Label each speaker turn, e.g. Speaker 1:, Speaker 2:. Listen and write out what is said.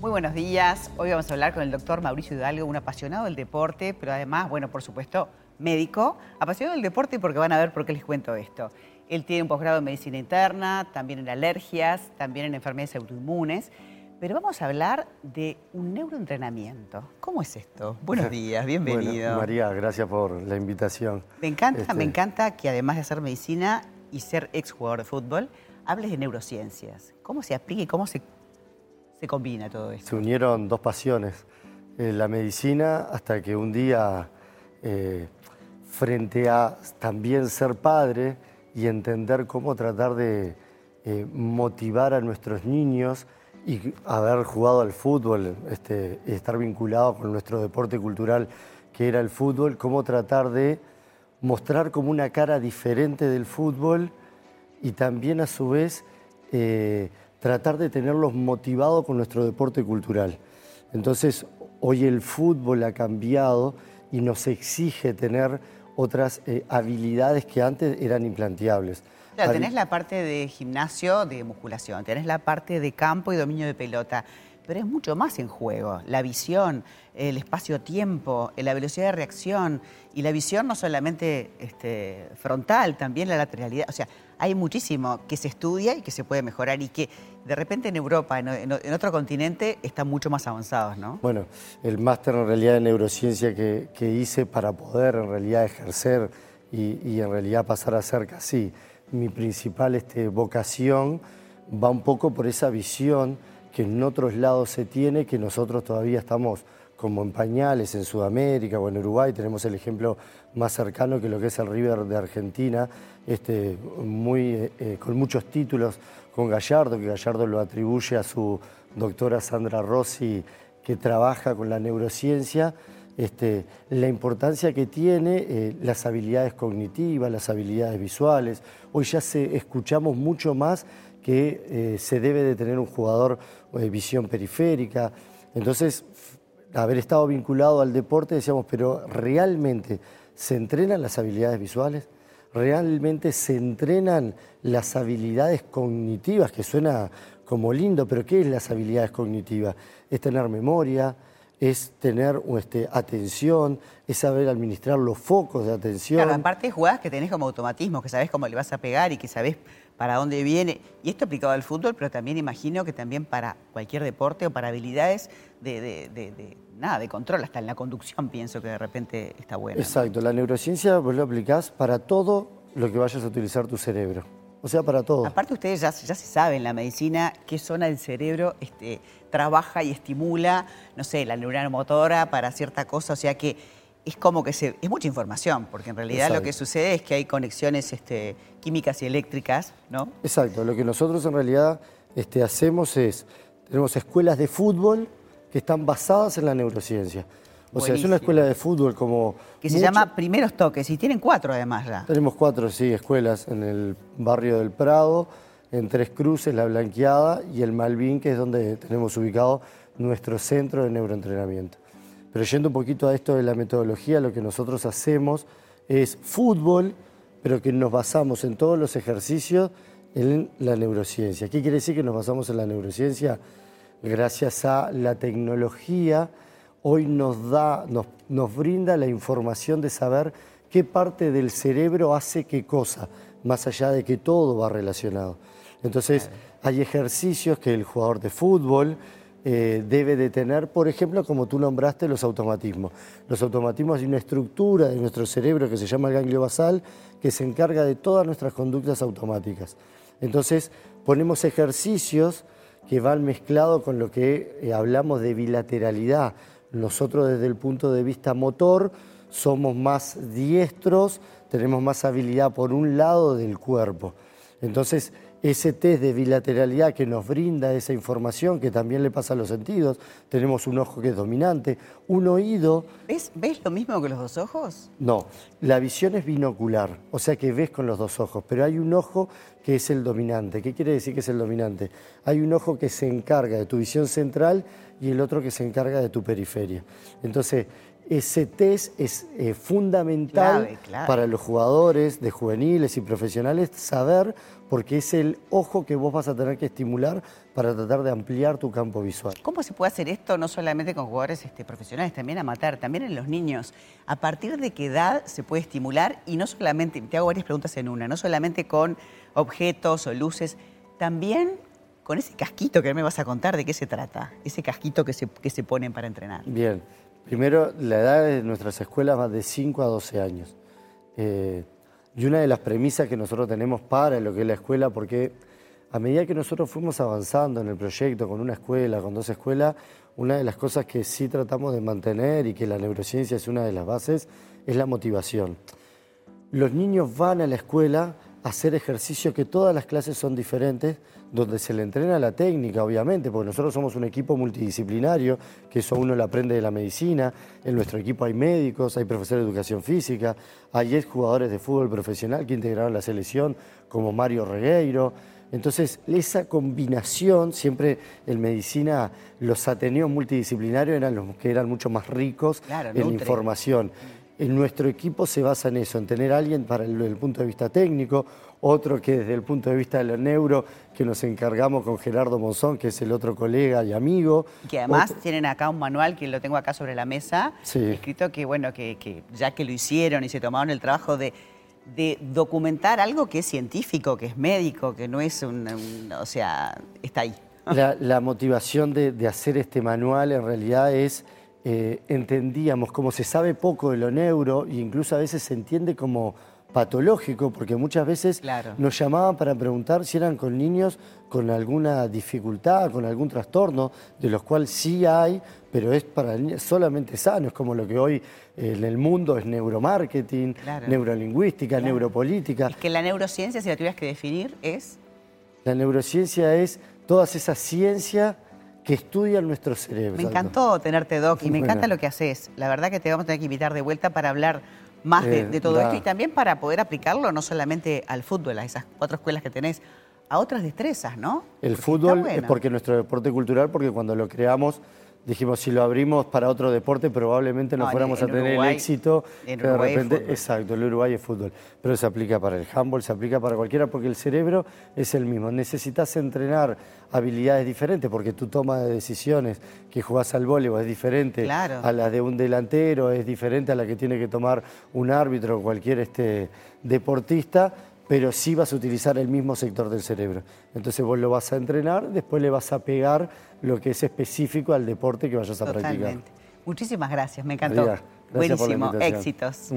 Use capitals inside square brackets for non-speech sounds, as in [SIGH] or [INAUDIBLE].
Speaker 1: Muy buenos días. Hoy vamos a hablar con el doctor Mauricio Hidalgo, un apasionado del deporte, pero además, bueno, por supuesto, médico. Apasionado del deporte porque van a ver por qué les cuento esto. Él tiene un posgrado en medicina interna, también en alergias, también en enfermedades autoinmunes. Pero vamos a hablar de un neuroentrenamiento. ¿Cómo es esto? Buenos [LAUGHS] días, bienvenido.
Speaker 2: Bueno, María, gracias por la invitación.
Speaker 1: Me encanta,
Speaker 2: Este,
Speaker 1: me encanta que además de hacer medicina y ser exjugador de fútbol, hables de neurociencias. ¿Cómo se aplica y cómo se, se combina todo esto?
Speaker 2: Se unieron dos pasiones, eh, la medicina hasta que un día, eh, frente a también ser padre y entender cómo tratar de eh, motivar a nuestros niños y haber jugado al fútbol, este, estar vinculado con nuestro deporte cultural que era el fútbol, cómo tratar de mostrar como una cara diferente del fútbol y también a su vez tratar de tenerlos motivados con nuestro deporte cultural. Entonces, hoy el fútbol ha cambiado y nos exige tener otras eh, habilidades que antes eran implanteables.
Speaker 1: Claro, tenés la parte de gimnasio, de musculación, tenés la parte de campo y dominio de pelota, pero es mucho más en juego. La visión, el espacio-tiempo, la velocidad de reacción y la visión no solamente este, frontal, también la lateralidad. O sea, hay muchísimo que se estudia y que se puede mejorar y que de repente en Europa, en, en- en otro continente, están mucho más avanzados, ¿no?
Speaker 2: Bueno, el máster en realidad de neurociencia que, que hice para poder en realidad ejercer y, y en realidad pasar a ser casi mi principal este, vocación va un poco por esa visión que en otros lados se tiene, que nosotros todavía estamos como en pañales en Sudamérica o en Uruguay, tenemos el ejemplo más cercano que lo que es el River de Argentina, este, muy, eh, eh, con muchos títulos con Gallardo, que Gallardo lo atribuye a su doctora Sandra Rossi, que trabaja con la neurociencia, este, la importancia que tiene eh, las habilidades cognitivas, las habilidades visuales. Hoy ya se, escuchamos mucho más que eh, se debe de tener un jugador eh, visión periférica. Entonces, haber estado vinculado al deporte, decíamos, pero ¿realmente se entrenan las habilidades visuales? ¿Realmente se entrenan las habilidades cognitivas? Que suena como lindo, pero ¿qué es las habilidades cognitivas? Es tener memoria, es tener este, atención, es saber administrar los focos de atención.
Speaker 1: Claro, aparte de jugadas que tenés como automatismo, que sabés cómo le vas a pegar y que sabés para dónde viene. Y esto aplicado al fútbol, pero también imagino que también para cualquier deporte o para habilidades de, de- de- de- nada, de control, hasta en la conducción pienso que de repente está bueno. ¿no?
Speaker 2: Exacto, la neurociencia vos lo aplicás para todo lo que vayas a utilizar tu cerebro. O sea, para todo.
Speaker 1: Aparte ustedes ya, ya se sabe en la medicina qué zona del cerebro este, trabaja y estimula, no sé, la neurona motora para cierta cosa, o sea que es como que se, es mucha información, porque en realidad lo que sucede es que hay conexiones este, químicas y eléctricas, ¿no?
Speaker 2: Exacto, lo que nosotros en realidad este, hacemos es, tenemos escuelas de fútbol que están basadas en la neurociencia. O sea, es una escuela de fútbol como...
Speaker 1: que se
Speaker 2: mucho-
Speaker 1: llama Primeros Toques, y tienen cuatro además ya.
Speaker 2: Tenemos cuatro, sí, escuelas en el barrio del Prado, en Tres Cruces, La Blanqueada y el Malvin, que es donde tenemos ubicado nuestro centro de neuroentrenamiento. Pero yendo un poquito a esto de la metodología, lo que nosotros hacemos es fútbol, pero que nos basamos en todos los ejercicios en la neurociencia. ¿Qué quiere decir que nos basamos en la neurociencia? Gracias a la tecnología, hoy nos da, nos, nos brinda la información de saber qué parte del cerebro hace qué cosa, más allá de que todo va relacionado. Entonces, hay ejercicios que el jugador de fútbol eh, debe de tener, por ejemplo, como tú nombraste, los automatismos. Los automatismos hay una estructura de nuestro cerebro que se llama el ganglio basal, que se encarga de todas nuestras conductas automáticas. Entonces, ponemos ejercicios que van mezclados con lo que eh, hablamos de bilateralidad. Nosotros desde el punto de vista motor somos más diestros, tenemos más habilidad por un lado del cuerpo. Entonces, ese test de bilateralidad que nos brinda esa información, que también le pasa a los sentidos, tenemos un ojo que es dominante, un oído
Speaker 1: ¿Ves, ¿Ves lo mismo que los dos ojos?
Speaker 2: no, la visión es binocular, o sea que ves con los dos ojos, pero hay un ojo que es el dominante. ¿Qué quiere decir que es el dominante? Hay un ojo que se encarga de tu visión central y el otro que se encarga de tu periferia. Entonces, ese test es eh, fundamental para los jugadores de juveniles y profesionales saber porque es el ojo que vos vas a tener que estimular para tratar de ampliar tu campo visual.
Speaker 1: ¿Cómo se puede hacer esto no solamente con jugadores este, profesionales, también a matar, también en los niños? ¿A partir de qué edad se puede estimular? Y no solamente, te hago varias preguntas en una, no solamente con objetos o luces, también con ese casquito que me vas a contar, ¿de qué se trata? Ese casquito que se, que se ponen para entrenar.
Speaker 2: Bien, primero la edad de nuestras escuelas va de 5 a 12 años. Eh, y una de las premisas que nosotros tenemos para lo que es la escuela, porque a medida que nosotros fuimos avanzando en el proyecto con una escuela, con dos escuelas, una de las cosas que sí tratamos de mantener y que la neurociencia es una de las bases, es la motivación. Los niños van a la escuela hacer ejercicio que todas las clases son diferentes, donde se le entrena la técnica, obviamente, porque nosotros somos un equipo multidisciplinario, que eso uno lo aprende de la medicina, en nuestro equipo hay médicos, hay profesores de educación física, hay jugadores de fútbol profesional que integraron la selección, como Mario Regueiro. Entonces, esa combinación, siempre en medicina los ateneos multidisciplinarios eran los que eran mucho más ricos en información. En nuestro equipo se basa en eso, en tener alguien para el, punto de vista técnico, otro que desde el punto de vista de lo neuro, que nos encargamos con Gerardo Monzón, que es el otro colega y amigo.
Speaker 1: Que además tienen acá un manual, que lo tengo acá sobre la mesa, escrito que, bueno, que, ya que lo hicieron y se tomaron el trabajo de, documentar algo que es científico, que es médico, que no es un, o sea, está ahí.
Speaker 2: La, motivación de hacer este manual en realidad es eh, entendíamos, como se sabe poco de lo neuro, e incluso a veces se entiende como patológico, porque muchas veces nos llamaban para preguntar si eran con niños con alguna dificultad, con algún trastorno, de los cuales sí hay, pero es para solamente sano, es como lo que hoy eh, en el mundo es neuromarketing, neurolingüística, neuropolítica.
Speaker 1: Es que la neurociencia, si la tuvieras que definir, es...
Speaker 2: La neurociencia es toda esa ciencia que estudian nuestro cerebro.
Speaker 1: Me encantó tenerte, Doc, y me encanta lo que haces. La verdad que te vamos a tener que invitar de vuelta para hablar más de, eh, todo esto y también para poder aplicarlo no solamente al fútbol, a esas cuatro escuelas que tenés, a otras destrezas, ¿no?
Speaker 2: El fútbol es porque nuestro deporte cultural, porque cuando lo creamos dijimos, si lo abrimos para otro deporte, probablemente no, fuéramos a tener el éxito
Speaker 1: en de repente.
Speaker 2: Exacto, el Uruguay es fútbol. Pero se aplica para el handball, se aplica para cualquiera, porque el cerebro es el mismo. Necesitas entrenar habilidades diferentes, porque tu toma de decisiones que jugás al voleibol es diferente a la de un delantero, es diferente a la que tiene que tomar un árbitro o cualquier este, deportista pero sí vas a utilizar el mismo sector del cerebro. Entonces vos lo vas a entrenar, después le vas a pegar lo que es específico al deporte que vayas a practicar.
Speaker 1: Muchísimas gracias, me encantó. Buenísimo, éxitos.